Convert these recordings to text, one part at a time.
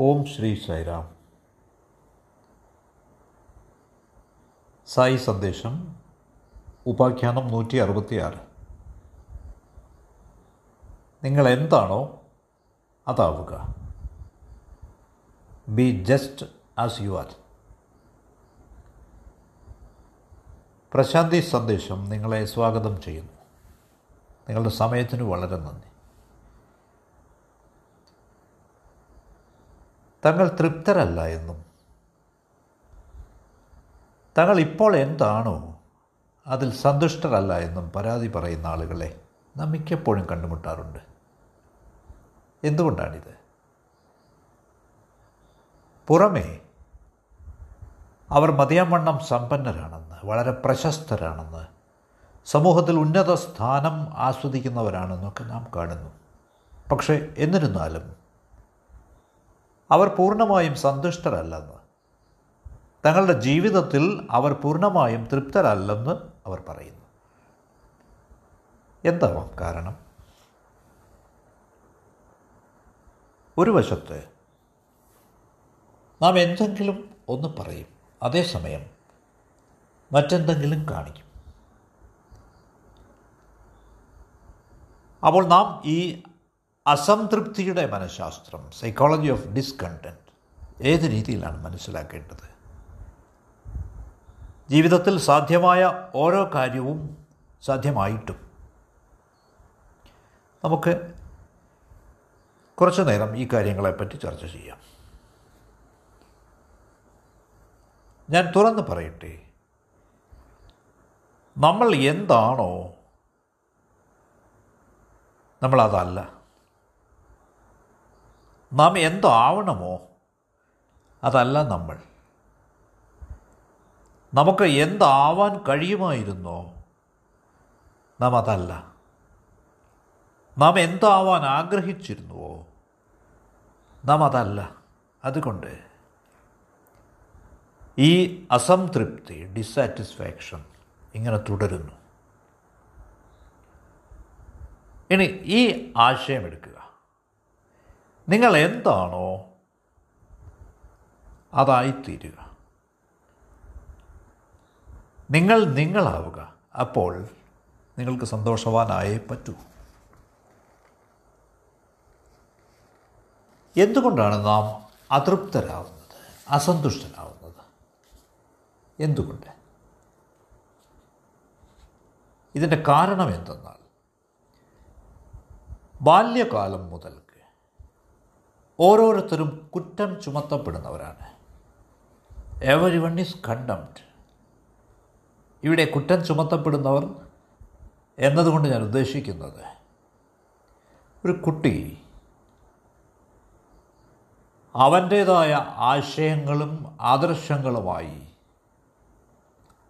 ഓം ശ്രീ സൈറാം സായി സന്ദേശം ഉപാഖ്യാനം നൂറ്റി അറുപത്തിയാറ് നിങ്ങൾ എന്താണോ അതാവുക. Be just as you are Prashanti സന്ദേശം നിങ്ങളെ സ്വാഗതം ചെയ്യുന്നു. നിങ്ങളുടെ സമയത്തിന് വളരെ നന്ദി. തങ്ങൾ തൃപ്തരല്ല എന്നും. തങ്ങൾ ഇപ്പോൾ എന്താണോ അതിൽ സന്തുഷ്ടരല്ല എന്നും പരാതി പറയുന്ന ആളുകളെ നാം മിക്കപ്പോഴും കണ്ടുമുട്ടാറുണ്ട്. എന്തുകൊണ്ടാണിത്? പുറമേ അവർ മതിയാവണ്ണം സമ്പന്നരാണെന്ന് വളരെ പ്രശസ്തരാണെന്ന് സമൂഹത്തിൽ ഉന്നത സ്ഥാനം ആസ്വദിക്കുന്നവരാണെന്നൊക്കെ നാം കാണുന്നു. പക്ഷേ എന്നിരുന്നാലും അവർ പൂർണമായും സന്തുഷ്ടരല്ലെന്ന്. തങ്ങളുടെ ജീവിതത്തിൽ അവർ പൂർണമായും തൃപ്തരല്ലെന്ന് അവർ പറയുന്നു. എന്താവാം കാരണം? ഒരു വശത്ത് നാം എന്തെങ്കിലും ഒന്ന് പറയും അതേസമയം മറ്റെന്തെങ്കിലും കാണിക്കും. അപ്പോൾ നാം ഈ അസംതൃപ്തിയുടെ മനഃശാസ്ത്രം സൈക്കോളജി ഓഫ് ഡിസ്കണ്ടന്റ് ഏത് രീതിയിലാണ് മനസ്സിലാക്കേണ്ടത്? ജീവിതത്തിൽ സാധ്യമായ ഓരോ കാര്യവും സാധ്യമായിട്ടും. നമുക്ക് കുറച്ചു നേരം ഈ കാര്യങ്ങളെപ്പറ്റി ചർച്ച ചെയ്യാം. ഞാൻ തുറന്ന് പറയട്ടെ. നമ്മൾ എന്താണോ നമ്മളതല്ല. നാം എന്തോ ആവണമോ അതല്ല നമ്മൾ. നമുക്ക് എന്താവാൻ കഴിയുമായിരുന്നോ? നാം അതല്ല നാം എന്താവാൻ ആഗ്രഹിച്ചിരുന്നുവോ? നാം അതല്ല അതുകൊണ്ട് ഈ അസംതൃപ്തി ഡിസാറ്റിസ്ഫാക്ഷൻ ഇങ്ങനെ തുടരുന്നു. ഇനി ഈ ആശയം എടുക്കുക. നിങ്ങൾ എന്താണോ അതായിത്തീരുക. നിങ്ങൾ നിങ്ങളാവുക. അപ്പോൾ നിങ്ങൾക്ക് സന്തോഷവാനായേ പറ്റൂ. എന്തുകൊണ്ടാണ് നാം അതൃപ്തരാകുന്നത് അസന്തുഷ്ടനാവുന്നത്? എന്തുകൊണ്ട്? ഇതിന്റെ കാരണം എന്തെന്നാൽ ബാല്യകാലം മുതൽക്ക് ഓരോരുത്തരും കുറ്റം ചുമത്തപ്പെടുന്നവരാണ്. എവരി വൺ ഈസ് കണ്ടംപ്റ്റ് ഇവിടെ കുറ്റം ചുമത്തപ്പെടുന്നവർ എന്നതുകൊണ്ട് ഞാൻ ഉദ്ദേശിക്കുന്നത് ഒരു കുട്ടി അവന്റേതായ ആശയങ്ങളും ആദർശങ്ങളുമായി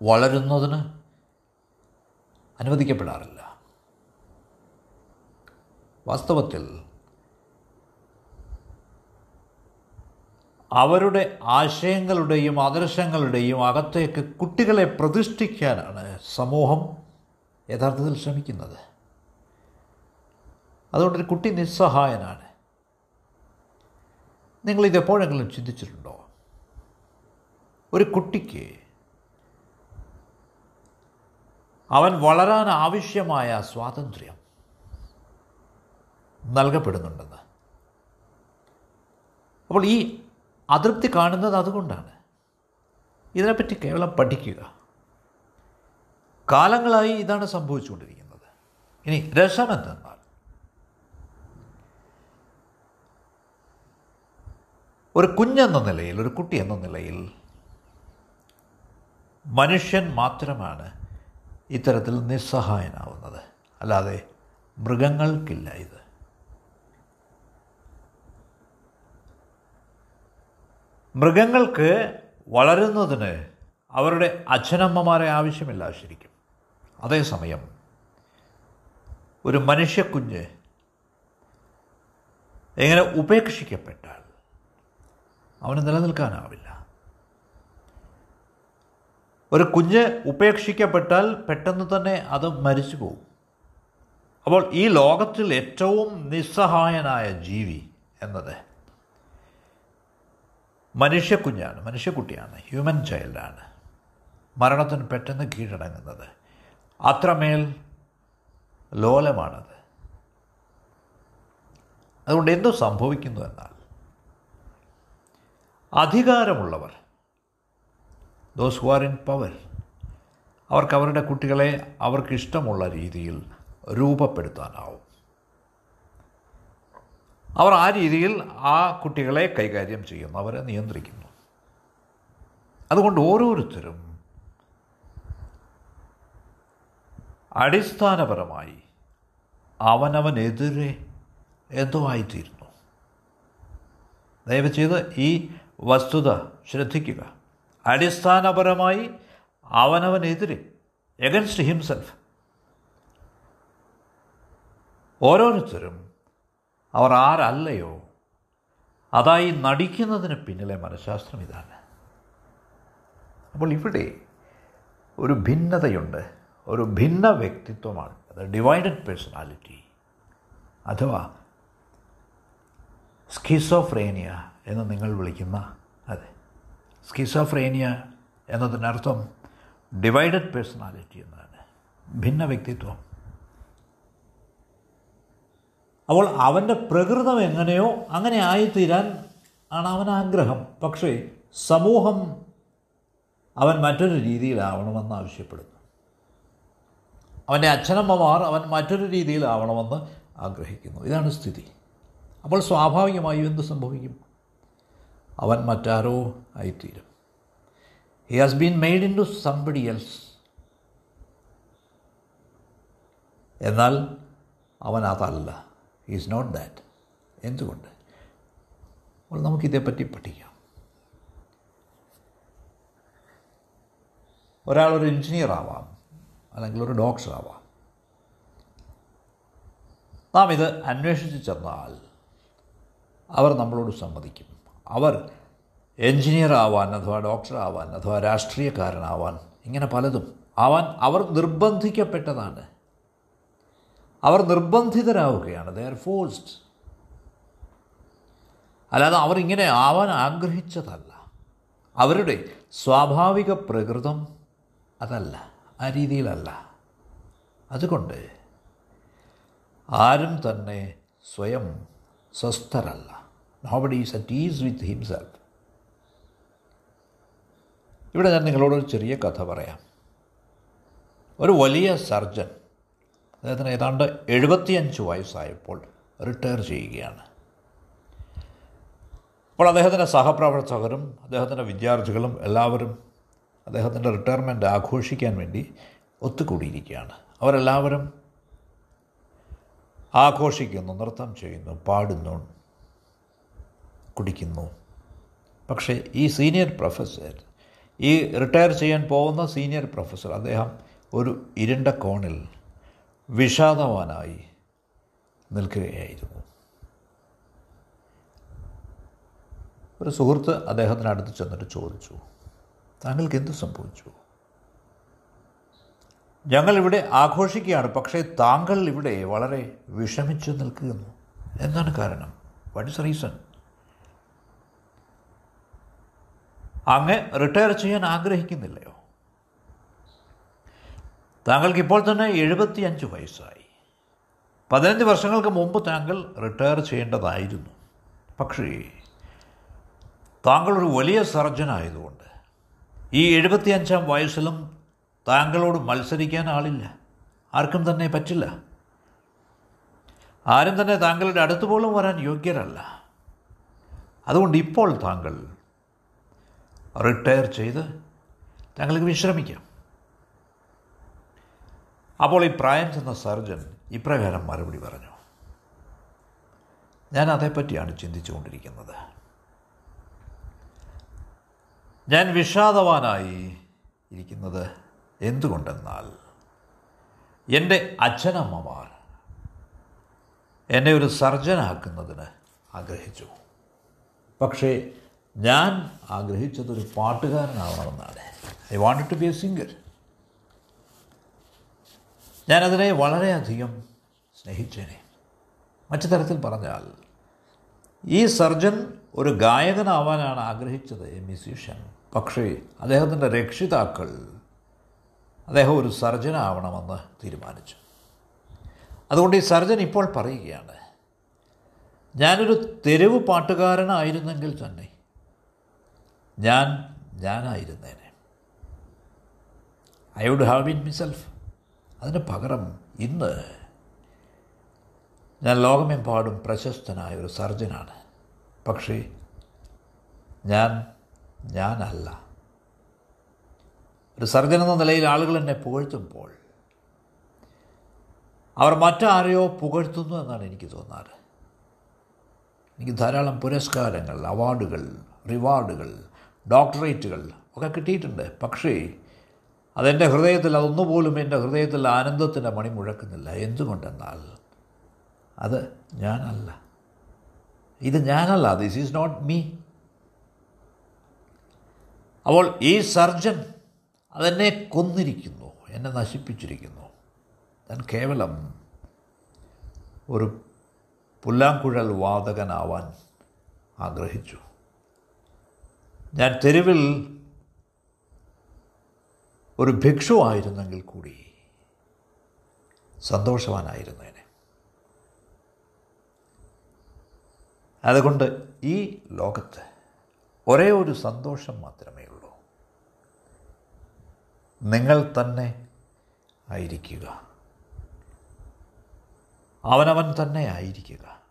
വളരുന്നതിന് അനുവദിക്കപ്പെടാറില്ല. വാസ്തവത്തിൽ അവരുടെ ആശയങ്ങളുടെയും ആദർശങ്ങളുടെയും അകത്തേക്ക് കുട്ടികളെ പ്രതിഷ്ഠിക്കാനാണ് സമൂഹം യഥാർത്ഥത്തിൽ ശ്രമിക്കുന്നത്. അതുകൊണ്ടൊരു കുട്ടി നിസ്സഹായനാണ്. നിങ്ങളിതെപ്പോഴെങ്കിലും ചിന്തിച്ചിട്ടുണ്ടോ? ഒരു കുട്ടിക്ക് അവൻ വളരാൻ ആവശ്യമായ സ്വാതന്ത്ര്യം നൽകപ്പെടുന്നുണ്ടെന്ന്. അപ്പോൾ ഈ അതൃപ്തി കാണുന്നത് അതുകൊണ്ടാണ്. ഇതിനെപ്പറ്റി കേവലം പഠിക്കുക. കാലങ്ങളായി ഇതാണ് സംഭവിച്ചുകൊണ്ടിരിക്കുന്നത്. ഇനി രസമെന്തെന്നാൽ ഒരു കുഞ്ഞെന്ന നിലയിൽ ഒരു കുട്ടി എന്ന നിലയിൽ മനുഷ്യൻ മാത്രമാണ് ഇത്തരത്തിൽ നിസ്സഹായനാവുന്നത്. അല്ലാതെ മൃഗങ്ങൾക്കില്ല ഇത്. മൃഗങ്ങൾക്ക് വളരുന്നതിന് അവരുടെ അച്ഛനമ്മമാരെ ആവശ്യമില്ല ശരിക്കും. അതേസമയം ഒരു മനുഷ്യക്കുഞ്ഞ് എങ്ങനെ ഉപേക്ഷിക്കപ്പെട്ടാൽ അവന് നിലനിൽക്കാനാവില്ല. ഒരു കുഞ്ഞ് ഉപേക്ഷിക്കപ്പെട്ടാൽ പെട്ടെന്ന് തന്നെ അത് മരിച്ചു പോകും. അപ്പോൾ ഈ ലോകത്തിൽ ഏറ്റവും നിസ്സഹായനായ ജീവി എന്നത് മനുഷ്യക്കുഞ്ഞാണ് മനുഷ്യക്കുട്ടിയാണ് ഹ്യൂമൻ ചൈൽഡാണ് മരണത്തിന് പെട്ടെന്ന് കീഴടങ്ങുന്നത്. അത്രമേൽ ലോലമാണത്. അതുകൊണ്ട് എന്തു സംഭവിക്കുന്നു എന്നാൽ? അധികാരമുള്ളവർ those who are in power അവർക്ക് അവരുടെ കുട്ടികളെ അവർക്കിഷ്ടമുള്ള രീതിയിൽ രൂപപ്പെടുത്താനാവും. അവർ ആ രീതിയിൽ ആ കുട്ടികളെ കൈകാര്യം ചെയ്യുന്നു. അവരെ നിയന്ത്രിക്കുന്നു. അതുകൊണ്ട് ഓരോരുത്തരും അടിസ്ഥാനപരമായി അവനവനെതിരെ എന്തോ ആയിത്തീരുന്നു. ദയവ് ചെയ്ത് ഈ വസ്തുത ശ്രദ്ധിക്കുക. അടിസ്ഥാനപരമായി അവനവനെതിരെ എഗൻസ്റ്റ് ഹിംസെൽഫ് ഓരോരുത്തരും അവർ ആരല്ലയോ? അതായി നടിക്കുന്നതിന് പിന്നിലെ മനഃശാസ്ത്രം ഇതാണ്. അപ്പോൾ ഇവിടെ ഒരു ഭിന്നതയുണ്ട്. ഒരു ഭിന്ന വ്യക്തിത്വമാണ്. അത് ഡിവൈഡഡ് പേഴ്സണാലിറ്റി അഥവാ സ്കിസോഫ്രേനിയ എന്ന് നിങ്ങൾ വിളിക്കുന്ന അതെ സ്കിസോഫ്രേനിയ എന്നതിനർത്ഥം ഡിവൈഡഡ് പേഴ്സണാലിറ്റി എന്നാണ്. ഭിന്ന വ്യക്തിത്വം. അപ്പോൾ അവന്റെ പ്രകൃതം എങ്ങനെയോ അങ്ങനെ ആയിത്തീരാൻ ആണ് അവൻ ആഗ്രഹം. പക്ഷേ സമൂഹം അവൻ മറ്റൊരു രീതിയിലാവണമെന്ന് ആവശ്യപ്പെടുന്നു. അവന്റെ അച്ഛനമ്മമാർ അവൻ മറ്റൊരു രീതിയിലാവണമെന്ന് ആഗ്രഹിക്കുന്നു. ഇതാണ് സ്ഥിതി. അപ്പോൾ സ്വാഭാവികമായും എന്ത് സംഭവിക്കും? അവൻ മറ്റാരോ ആയിത്തീരും. He has been made into somebody else എന്നാൽ അവൻ അതല്ല. ഈസ് നോട്ട് ദാറ്റ് എന്തുകൊണ്ട്? അപ്പോൾ നമുക്കിതേപ്പറ്റി പഠിക്കാം. ഒരാളൊരു എഞ്ചിനീയർ ആവാം അല്ലെങ്കിൽ ഒരു ഡോക്ടർ ആവാം. നാം ഇത് അന്വേഷിച്ച് ചെന്നാൽ അവർ നമ്മളോട് സമ്മതിക്കും. അവർ എഞ്ചിനീയർ ആവാൻ അഥവാ ഡോക്ടർ ആവാൻ അഥവാ രാഷ്ട്രീയക്കാരനാവാൻ ഇങ്ങനെ പലതും ആവാൻ അവർ നിർബന്ധിക്കപ്പെട്ടതാണ്. അവർ നിർബന്ധിതരാവുകയാണ്. ദേ ആർ ഫോഴ്സ്ഡ് അല്ലാതെ അവർ ഇങ്ങനെ ആവാൻ ആഗ്രഹിച്ചതല്ല. അവരുടെ സ്വാഭാവിക പ്രകൃതം അതല്ല ആ രീതിയിലല്ല. അതുകൊണ്ട് ആരും തന്നെ സ്വയം സ്വസ്ഥരല്ല. Nobody is at ease with himself ഇവിടെ ഞാൻ നിങ്ങളോടൊരു ചെറിയ കഥ പറയാം. ഒരു വലിയ സർജൻ അദ്ദേഹത്തിന് ഏതാണ്ട് എഴുപത്തിയഞ്ച് വയസ്സായപ്പോൾ റിട്ടയർ ചെയ്യുകയാണ്. അപ്പോൾ അദ്ദേഹത്തിന്റെ സഹപ്രവർത്തകരും അദ്ദേഹത്തിന്റെ വിദ്യാർത്ഥികളും എല്ലാവരും അദ്ദേഹത്തിന്റെ റിട്ടയർമെന്റ് ആഘോഷിക്കാൻ വേണ്ടി ഒത്തുകൂടിയിരിക്കുകയാണ്. അവരെല്ലാവരും ആഘോഷിക്കുന്നു നൃത്തം ചെയ്യുന്നു പാടുന്നു കുടിക്കുന്നു. പക്ഷേ ഈ സീനിയർ പ്രൊഫസർ ഈ റിട്ടയർ ചെയ്യാൻ പോകുന്ന സീനിയർ പ്രൊഫസർ അദ്ദേഹം ഒരു ഇരുണ്ട കോണിൽ വിഷാദവാനായി നിൽക്കുകയായിരുന്നു. ഒരു സുഹൃത്ത് അദ്ദേഹത്തിനടുത്ത് ചെന്നിട്ട് ചോദിച്ചു താങ്കൾക്ക് എന്ത് സംഭവിച്ചു? ഞങ്ങളിവിടെ ആഘോഷിക്കുകയാണ് പക്ഷേ താങ്കൾ ഇവിടെ വളരെ വിഷമിച്ച് നിൽക്കുന്നു എന്താണ് കാരണം? വാട്ട് ഇസ് റീസൺ അങ്ങ് റിട്ടയർ ചെയ്യാൻ ആഗ്രഹിക്കുന്നില്ലയോ? താങ്കൾക്ക് ഇപ്പോൾ തന്നെ എഴുപത്തിയഞ്ച് വയസ്സായി. പതിനഞ്ച് വർഷങ്ങൾക്ക് മുമ്പ് താങ്കൾ റിട്ടയർ ചെയ്യേണ്ടതായിരുന്നു. പക്ഷേ താങ്കളൊരു വലിയ സർജനായതുകൊണ്ട് ഈ എഴുപത്തിയഞ്ചാം വയസ്സിലും താങ്കളോട് മത്സരിക്കാൻ ആളില്ല. ആർക്കും തന്നെ പറ്റില്ല. ആരും തന്നെ താങ്കളുടെ അടുത്ത് പോലും വരാൻ യോഗ്യരല്ല. അതുകൊണ്ട് ഇപ്പോൾ താങ്കൾ റിട്ടയർ ചെയ്ത് താങ്കൾക്ക് വിശ്രമിക്കാം. അപ്പോൾ ഈ പ്രായം ചെന്ന സർജൻ ഇപ്രകാരം മറുപടി പറഞ്ഞു. ഞാൻ അതേപ്പറ്റിയാണ് ചിന്തിച്ചുകൊണ്ടിരിക്കുന്നത്. ഞാൻ വിഷാദവാനായി ഇരിക്കുന്നത് എന്തുകൊണ്ടെന്നാൽ എന്റെ അച്ഛനമ്മമാർ എന്നെ ഒരു സർജനാക്കുന്നതിന് ആഗ്രഹിച്ചു. പക്ഷേ ഞാൻ ആഗ്രഹിച്ചതൊരു പാട്ടുകാരനാവണമെന്നാണ്. I want to be a singer. ഞാനതിനെ വളരെയധികം സ്നേഹിച്ചേനെ. മറ്റു തരത്തിൽ പറഞ്ഞാൽ ഈ സർജൻ ഒരു ഗായകനാവാനാണ് ആഗ്രഹിച്ചത് മ്യൂസീഷ്യൻ. പക്ഷേ അദ്ദേഹത്തിന്റെ രക്ഷിതാക്കൾ അദ്ദേഹം ഒരു സർജനാവണമെന്ന് തീരുമാനിച്ചു. അതുകൊണ്ട് ഈ സർജൻ ഇപ്പോൾ പറയുകയാണ് ഞാനൊരു തെരുവ് പാട്ടുകാരനായിരുന്നെങ്കിൽ തന്നെ ഞാൻ ഞാനായിരുന്നേനെ. I would have in myself അതിന് പകരം ഇന്ന് ഞാൻ ലോകമെമ്പാടും പ്രശസ്തനായ ഒരു സർജനാണ്. പക്ഷേ ഞാൻ ഞാനല്ല. ഒരു സർജൻ എന്ന നിലയിൽ ആളുകൾ എന്നെ പുകഴ്ത്തുമ്പോൾ അവർ മറ്റാരെയോ പുകഴ്ത്തുന്നു എന്നാണ് എനിക്ക് തോന്നാറ്. എനിക്ക് ധാരാളം പുരസ്കാരങ്ങൾ അവാർഡുകൾ റിവാർഡുകൾ ഡോക്ടറേറ്റുകൾ ഒക്കെ കിട്ടിയിട്ടുണ്ട്. പക്ഷേ അതെന്റെ ഹൃദയത്തിൽ അതൊന്നുപോലും എന്റെ ഹൃദയത്തിൽ ആനന്ദത്തിന്റെ മണി മുഴക്കുന്നില്ല. എന്തുകൊണ്ടെന്നാൽ അത് ഞാനല്ല. ഇത് ഞാനല്ല. ദിസ് ഈസ് നോട്ട് മീ അപ്പോൾ ഈ സർജൻ അതെന്നെ കൊന്നിരിക്കുന്നു. എന്നെ നശിപ്പിച്ചിരിക്കുന്നു. ഞാൻ കേവലം ഒരു പുല്ലാങ്കുഴൽ വാതകനാവാൻ ആഗ്രഹിച്ചു. ഞാൻ തെരുവിൽ ഒരു ഭിക്ഷു ആയിരുന്നെങ്കിൽ കൂടി സന്തോഷവാനായിരുന്നേനെ. അതുകൊണ്ട് ഈ ലോകത്ത് ഒരേ ഒരു സന്തോഷം മാത്രമേ ഉള്ളൂ. നിങ്ങൾ തന്നെ ആയിരിക്കുക. അവനവൻ തന്നെ ആയിരിക്കുക.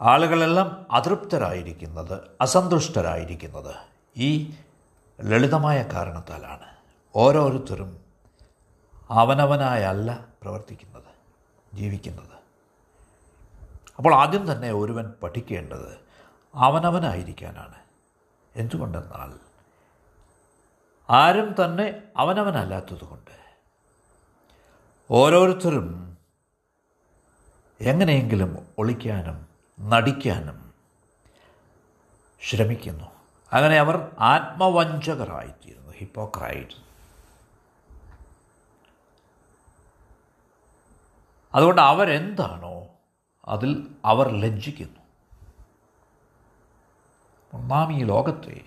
ആളുകളെല്ലാം അതൃപ്തരായിരിക്കുന്നത് അസന്തുഷ്ടരായിരിക്കുന്നത് ഈ ലളിതമായ കാരണത്താലാണ് ഓരോരുത്തരും അവനവനായല്ല പ്രവർത്തിക്കുന്നത് ജീവിക്കുന്നത്. അപ്പോൾ ആദ്യം തന്നെ ഒരുവൻ പഠിക്കേണ്ടത് അവനവനായിരിക്കാനാണ്. എന്തുകൊണ്ടെന്നാൽ ആരും തന്നെ അവനവനല്ലാത്തതുകൊണ്ട് ഓരോരുത്തരും എങ്ങനെയെങ്കിലും ഒളിക്കാനും നടിക്കാനും ശ്രമിക്കുന്നു. അങ്ങനെ അവർ ആത്മവഞ്ചകരായിത്തീരുന്നു. ഹിപ്പോക്രൈറ്റ്. അതുകൊണ്ട് അവരെന്താണോ അതിൽ അവർ ലജ്ജിക്കുന്നു. ഒന്നാം ഈ ലോകത്തെ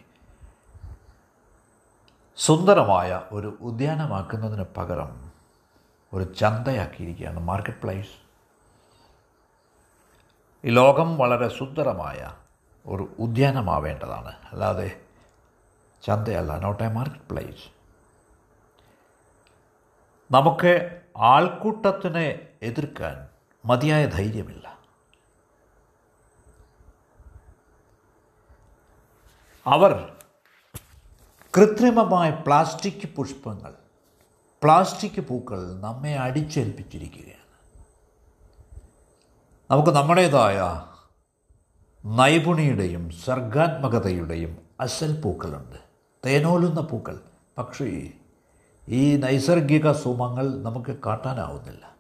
സുന്ദരമായ ഒരു ഉദ്യാനമാക്കുന്നതിന് പകരം ഒരു ചന്തയാക്കിയിരിക്കുകയാണ് മാർക്കറ്റ് പ്ലേസ്. ഈ ലോകം വളരെ സുന്ദരമായ ഒരു ഉദ്യാനമാവേണ്ടതാണ്. അല്ലാതെ ചന്തയല്ല നോട്ട് എ മാർക്കറ്റ് പ്ലേസ് നമുക്ക് ആൾക്കൂട്ടത്തിനെ എതിർക്കാൻ മതിയായ ധൈര്യമില്ല. അവർ കൃത്രിമമായ പ്ലാസ്റ്റിക് പുഷ്പങ്ങൾ പ്ലാസ്റ്റിക് പൂക്കൾ നമ്മെ അടിച്ചേൽപ്പിച്ചിരിക്കുകയാണ്. നമുക്ക് നമ്മുടേതായ നൈപുണിയുടെയും സർഗാത്മകതയുടെയും അസൽ പൂക്കളുണ്ട്. തേനോലുന്ന പൂക്കൾ. പക്ഷേ ഈ നൈസർഗിക സുമങ്ങൾ നമുക്ക് കാട്ടാനാവുന്നില്ല.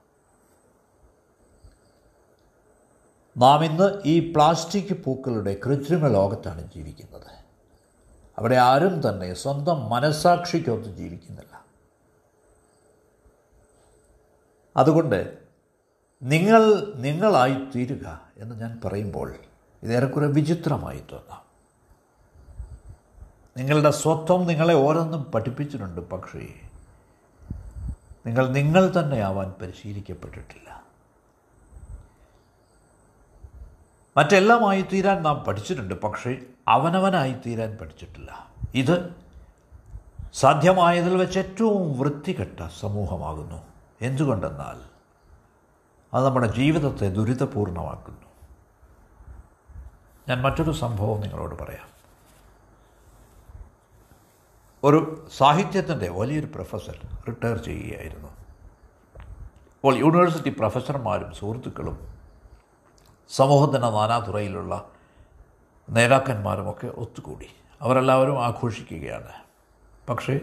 നാം ഇന്ന് ഈ പ്ലാസ്റ്റിക് പൂക്കളുടെ കൃത്രിമ ലോകത്താണ് ജീവിക്കുന്നത്. അവിടെ ആരും തന്നെ സ്വന്തം മനസാക്ഷിക്കൊത്ത് ജീവിക്കുന്നില്ല. അതുകൊണ്ട് നിങ്ങൾ നിങ്ങളായി തീരുക എന്ന് ഞാൻ പറയുമ്പോൾ ഇതേറെക്കുറെ വിചിത്രമായി തോന്നാം. നിങ്ങളുടെ സ്വത്വം നിങ്ങളെ ഓരോന്നും പഠിപ്പിച്ചിട്ടുണ്ട് പക്ഷേ നിങ്ങൾ നിങ്ങൾ തന്നെ ആവാൻ പരിശീലിക്കപ്പെട്ടിട്ടില്ല. മറ്റെല്ലാമായി തീരാൻ നാം പഠിച്ചിട്ടുണ്ട് പക്ഷേ അവനവനായി തീരാൻ പഠിച്ചിട്ടില്ല. ഇത് സാധ്യമായതിൽ വെച്ച് ഏറ്റവും വൃത്തികെട്ട സമൂഹമാകുന്നു. എന്തുകൊണ്ടെന്നാൽ അത് നമ്മുടെ ജീവിതത്തെ ദുരിതപൂർണമാക്കുന്നു. ഞാൻ മറ്റൊരു സംഭവം നിങ്ങളോട് പറയാം. ഒരു സാഹിത്യത്തിന്റെ വലിയൊരു പ്രൊഫസർ റിട്ടയർ ചെയ്യുകയായിരുന്നു. അപ്പോൾ യൂണിവേഴ്സിറ്റി പ്രൊഫസർമാരും സുഹൃത്തുക്കളും സമൂഹത്തിന്റെ നാനാതുറയിലുള്ള നേതാക്കന്മാരുമൊക്കെ ഒത്തുകൂടി. അവരെല്ലാവരും ആഘോഷിക്കുകയാണ്. പക്ഷേ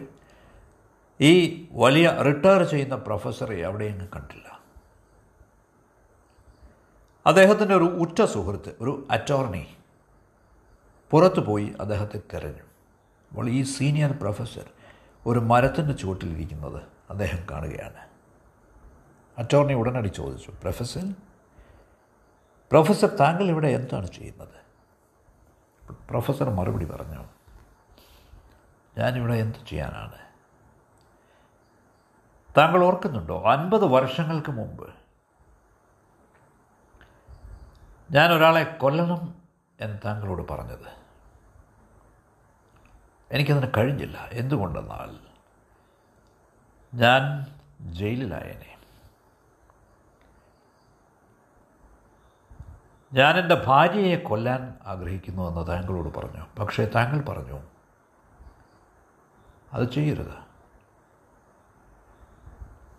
ഈ വലിയ റിട്ടയർ ചെയ്യുന്ന പ്രൊഫസറെ അവിടെയെങ്ങും കണ്ടില്ല. അദ്ദേഹത്തിന്റെ ഒരു ഉറ്റ സുഹൃത്ത് ഒരു അറ്റോർണി പുറത്തു പോയി അദ്ദേഹത്തെ തിരഞ്ഞു. അപ്പോൾ ഈ സീനിയർ പ്രൊഫസർ ഒരു മരത്തിന്റെ ചുവട്ടിലിരിക്കുന്നത് അദ്ദേഹം കാണുകയാണ്. അറ്റോർണി ഉടനടി ചോദിച്ചു പ്രൊഫസർ പ്രൊഫസർ താങ്കൾ ഇവിടെ എന്താണ് ചെയ്യുന്നത്? പ്രൊഫസർ മറുപടി പറഞ്ഞു ഞാനിവിടെ എന്ത് ചെയ്യാനാണ്? താങ്കൾ ഓർക്കുന്നുണ്ടോ അൻപത് വർഷങ്ങൾക്ക് മുമ്പ് ഞാൻ ഒരാളെ കൊല്ലണം എന്ന് താങ്കളോട് പറഞ്ഞത്. എനിക്കതിന് കഴിഞ്ഞില്ല. എന്തുകൊണ്ടെന്നാൽ ഞാൻ ജയിലിലായനെ. ഞാൻ എന്റെ ഭാര്യയെ കൊല്ലാൻ ആഗ്രഹിക്കുന്നു എന്ന് താങ്കളോട് പറഞ്ഞു. പക്ഷേ താങ്കൾ പറഞ്ഞു അത് ചെയ്യരുത്.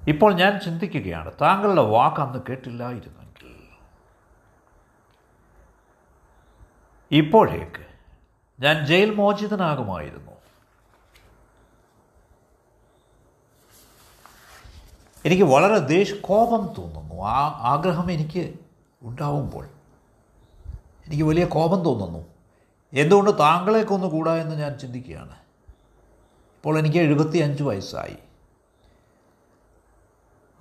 ഇപ്പോൾ ഞാൻ ചിന്തിക്കുകയാണ്. താങ്കളുടെ വാക്ക് അന്ന് കേട്ടില്ലായിരുന്നെങ്കിൽ ഇപ്പോഴേക്ക് ഞാൻ ജയിൽ മോചിതനാകുമായിരുന്നു. എനിക്ക് വളരെ ദേഷ്യ കോപം തോന്നുന്നു. ആ ആഗ്രഹം എനിക്ക് ഉണ്ടാവുമ്പോൾ എനിക്ക് വലിയ കോപം തോന്നുന്നു. എന്തുകൊണ്ട് താങ്കളെ കൊന്നുകൂടാ എന്ന് ഞാൻ ചിന്തിക്കുകയാണ്. ഇപ്പോൾ എനിക്ക് എഴുപത്തി അഞ്ച് വയസ്സായി.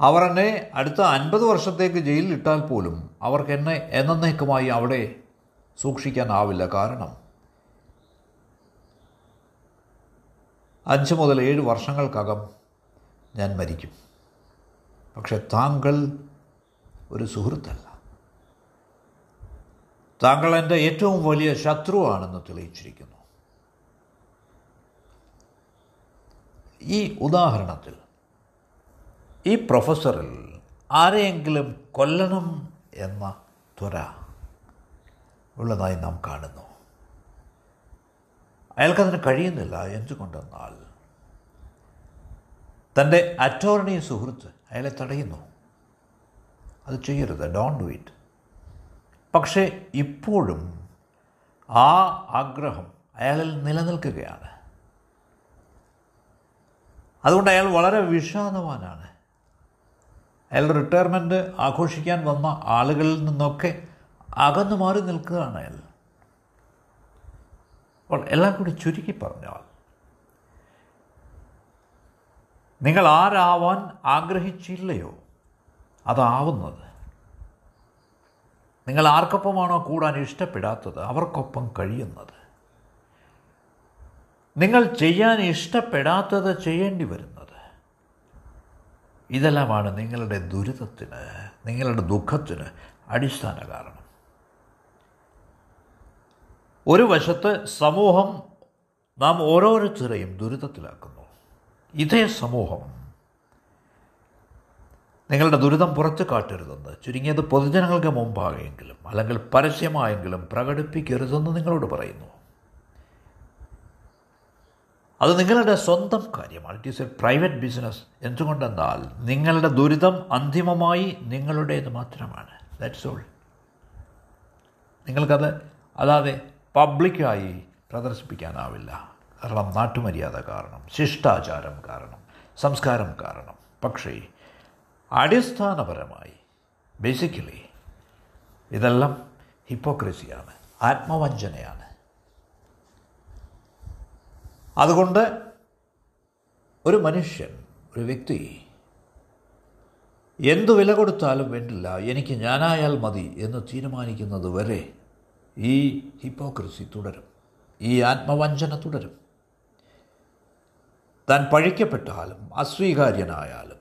അവർ എന്നെ അടുത്ത അൻപത് വർഷത്തേക്ക് ജയിലിൽ ഇട്ടാൽ പോലും അവർക്ക് എന്നെ എന്നേക്കുമായി അവിടെ സൂക്ഷിക്കാനാവില്ല കാരണം അഞ്ച് മുതൽ ഏഴ് വർഷങ്ങൾക്കകം ഞാൻ മരിക്കും. പക്ഷെ താങ്കൾ ഒരു സുഹൃത്തല്ല. താങ്കൾ എന്റെ ഏറ്റവും വലിയ ശത്രുവാണെന്ന് തെളിയിച്ചിരിക്കുന്നു. ഈ ഉദാഹരണത്തിൽ ഈ പ്രൊഫസറിൽ ആരെയെങ്കിലും കൊല്ലണം എന്ന ത്വര ഉള്ളതായി നാം കാണുന്നു. അയാൾക്കതിന് കഴിയുന്നില്ല. എന്തുകൊണ്ടെന്നാൽ തന്റെ അറ്റോർണി സുഹൃത്ത് അയാളെ തടയുന്നു. അത് ചെയ്യരുത്. ഡോൺ ഡു ഇറ്റ് പക്ഷേ ഇപ്പോഴും ആ ആഗ്രഹം അയാളിൽ നിലനിൽക്കുകയാണ്. അതുകൊണ്ട് അയാൾ വളരെ വിഷാദവാനാണ്. അയാൾ റിട്ടയർമെന്റ് ആഘോഷിക്കാൻ വന്ന ആളുകളിൽ നിന്നൊക്കെ അകന്നു മാറി നിൽക്കുകയാണ് അയാൾ അപ്പോൾ എല്ലാം കൂടി ചുരുക്കി പറഞ്ഞാൽ നിങ്ങൾ ആരാവാൻ ആഗ്രഹിച്ചില്ലയോ? അതാവുന്നത്. നിങ്ങൾ ആർക്കൊപ്പമാണോ കൂടാൻ ഇഷ്ടപ്പെടാത്തത്? അവർക്കൊപ്പം കഴിയുന്നത്. നിങ്ങൾ ചെയ്യാൻ ഇഷ്ടപ്പെടാത്തത് ചെയ്യേണ്ടി വരുന്നത്. ഇതെല്ലാമാണ് നിങ്ങളുടെ ദുരിതത്തിന് നിങ്ങളുടെ ദുഃഖത്തിന് അടിസ്ഥാന കാരണം ഒരു വശത്ത് സമൂഹം നാം ഓരോരുത്തരെയും ദുരിതത്തിലാക്കുന്നു. ഇതേ സമൂഹം. നിങ്ങളുടെ ദുരിതം പുറത്ത് കാട്ടരുതെന്ന് ചുരുങ്ങിയത് പൊതുജനങ്ങൾക്ക് മുമ്പാകെങ്കിലും അല്ലെങ്കിൽ പരസ്യമായെങ്കിലും പ്രകടിപ്പിക്കരുതെന്ന് നിങ്ങളോട് പറയുന്നു. അത് നിങ്ങളുടെ സ്വന്തം കാര്യമാണ്. It is a private business എന്തുകൊണ്ടെന്നാൽ നിങ്ങളുടെ ദുരിതം അന്തിമമായി നിങ്ങളുടേത് മാത്രമാണ്. ദാറ്റ്സ് ഓൾ നിങ്ങൾക്കത് അല്ലാതെ പബ്ലിക്കായി പ്രദർശിപ്പിക്കാനാവില്ല. കാരണം നാട്ടുമര്യാദ കാരണം ശിഷ്ടാചാരം കാരണം സംസ്കാരം കാരണം. പക്ഷേ അടിസ്ഥാനപരമായി ബേസിക്കലി ഇതെല്ലാം ഹിപ്പോക്രസിയാണ് ആത്മവഞ്ചനയാണ്. അതുകൊണ്ട് ഒരു മനുഷ്യൻ ഒരു വ്യക്തി എന്തു വില കൊടുത്താലും വേണ്ടില്ല എനിക്ക് ഞാനായാൽ മതി എന്ന് തീരുമാനിക്കുന്നത് വരെ ഈ ഹിപ്പോക്രസി തുടരും. ഈ ആത്മവഞ്ചന തുടരും. താൻ പഴിക്കപ്പെട്ടാലും അസ്വീകാര്യനായാലും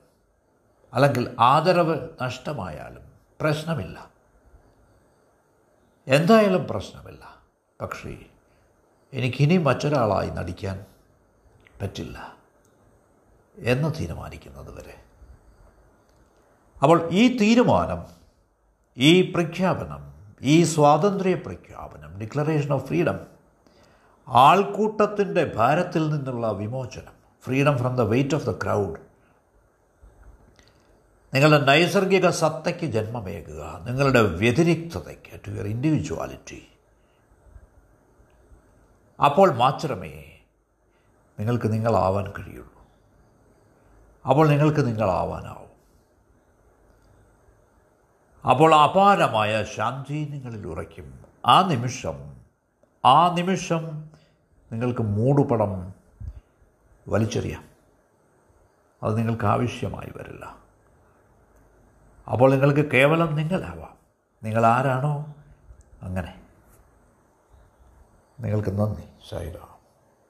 അല്ലെങ്കിൽ ആദരവ് നഷ്ടമായാലും പ്രശ്നമില്ല. എന്തായാലും പ്രശ്നമില്ല. പക്ഷേ എനിക്കിനി മറ്റൊരാളായി നടിക്കാൻ പറ്റില്ല എന്ന് തീരുമാനിക്കുന്നത് വരെ. അപ്പോൾ ഈ തീരുമാനം ഈ പ്രഖ്യാപനം ഈ സ്വാതന്ത്ര്യ പ്രഖ്യാപനം ഡിക്ലറേഷൻ ഓഫ് ഫ്രീഡം ആൾക്കൂട്ടത്തിന്റെ ഭാരത്തിൽ നിന്നുള്ള വിമോചനം freedom from the weight of the crowd നിങ്ങളുടെ നൈസർഗിക സത്തയ്ക്ക് ജന്മമേകുക നിങ്ങളുടെ വ്യതിരിക്തതയ്ക്ക് ടു യുവർ ഇൻഡിവിജ്വാലിറ്റി അപ്പോൾ മാത്രമേ നിങ്ങൾക്ക് നിങ്ങളാവാൻ കഴിയുള്ളൂ. അപ്പോൾ നിങ്ങൾക്ക് നിങ്ങളാവാനാവും. അപ്പോൾ അപാരമായ ശാന്തി നിങ്ങളിൽ ഉറയ്ക്കും. ആ നിമിഷം ആ നിമിഷം നിങ്ങൾക്ക് മൂടുപടം വലിച്ചെറിയാം. അത് നിങ്ങൾക്ക് ആവശ്യമായി വരില്ല. അപ്പോൾ നിങ്ങൾക്ക് കേവലം നിങ്ങളാവാം. നിങ്ങൾ ആരാണോ അങ്ങനെ. നിങ്ങൾക്ക് നന്ദി ശൈറാം